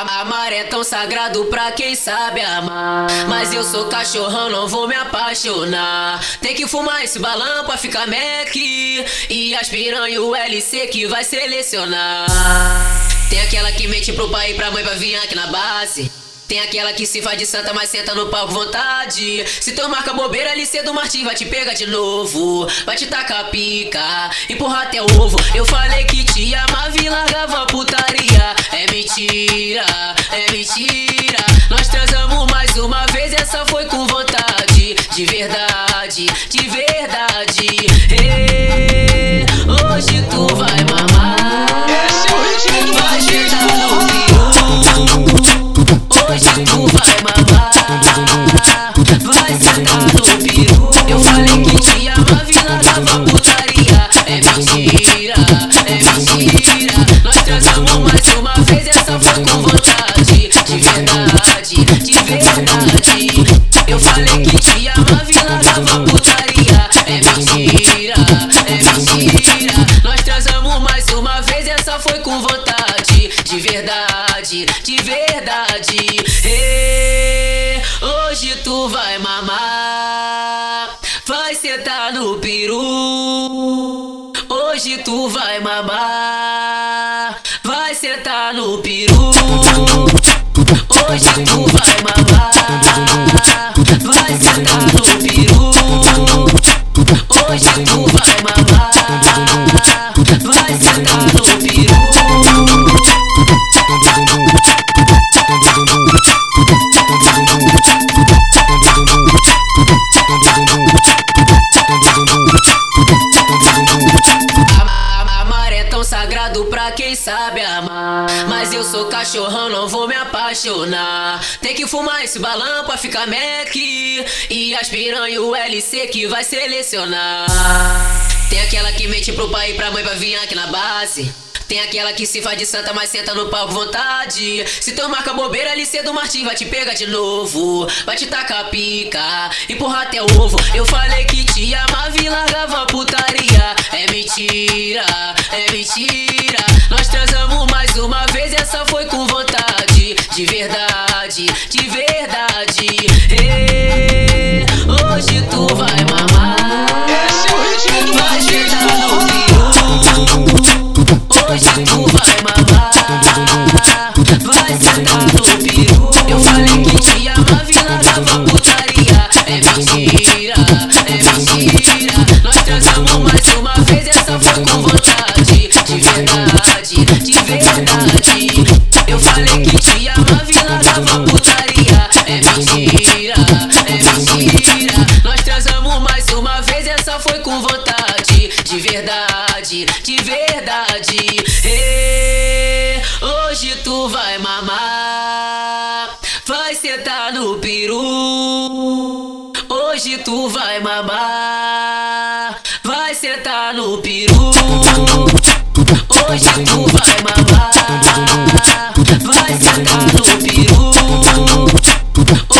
Amar é tão sagrado pra quem sabe amar. Mas eu sou cachorrão, não vou me apaixonar. Tem que fumar esse balão pra ficar Mac. E as piranha o LC que vai selecionar. Tem aquela que mente pro pai e pra mãe pra vir aqui na base. Tem aquela que se faz de santa, mas senta no palco vontade. Se tu marca bobeira, LC do Martim vai te pegar de novo. Vai te tacar pica, empurrar até o ovo. Eu falei que te amava e largava putaria. É mentira, é mentira. Nós transamos mais uma vez, essa foi com vontade. De verdade, de verdade. Essa foi com vontade. De verdade, de verdade. Eu falei que te amava e largava putaria. É mentira, é mentira. Nós transamos mais uma vez, essa foi com vontade. De verdade, de verdade. Ê, hoje tu vai mamar. Vai sentar no peru. Hoje tu vai mamar. Vai sentar no peru. Hoje tu vai mamar. Vai sentar no peru. Hoje tu Mas eu sou cachorrão, não vou me apaixonar. Tem que fumar esse balão pra ficar Mac. E as piranha o LC que vai selecionar. Tem aquela que mente pro pai e pra mãe pra vir aqui na base. Tem aquela que se faz de santa, mas senta no palco vontade. Se tu marca bobeira, LC do Martim vai te pegar de novo. Vai te tacar pica, empurrar até o ovo. Eu falei que te amava e largava putaria. É mentira, é mentira. Nós transamos mais mentira, é mentira. Nós transamos mais uma vez, essa foi com vontade. De verdade, de verdade. Eu falei que te amava e largava putaria. É mentira, é mentira. Nós transamos mais uma vez, essa foi com vontade. De verdade, de verdade. Ê, hoje tu vai mamar. Vai sentar no peru. Hoje tu vai mamar. Vai sentar no peru. Hoje tu vai mamar. Vai sentar no peru.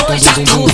Hoje tu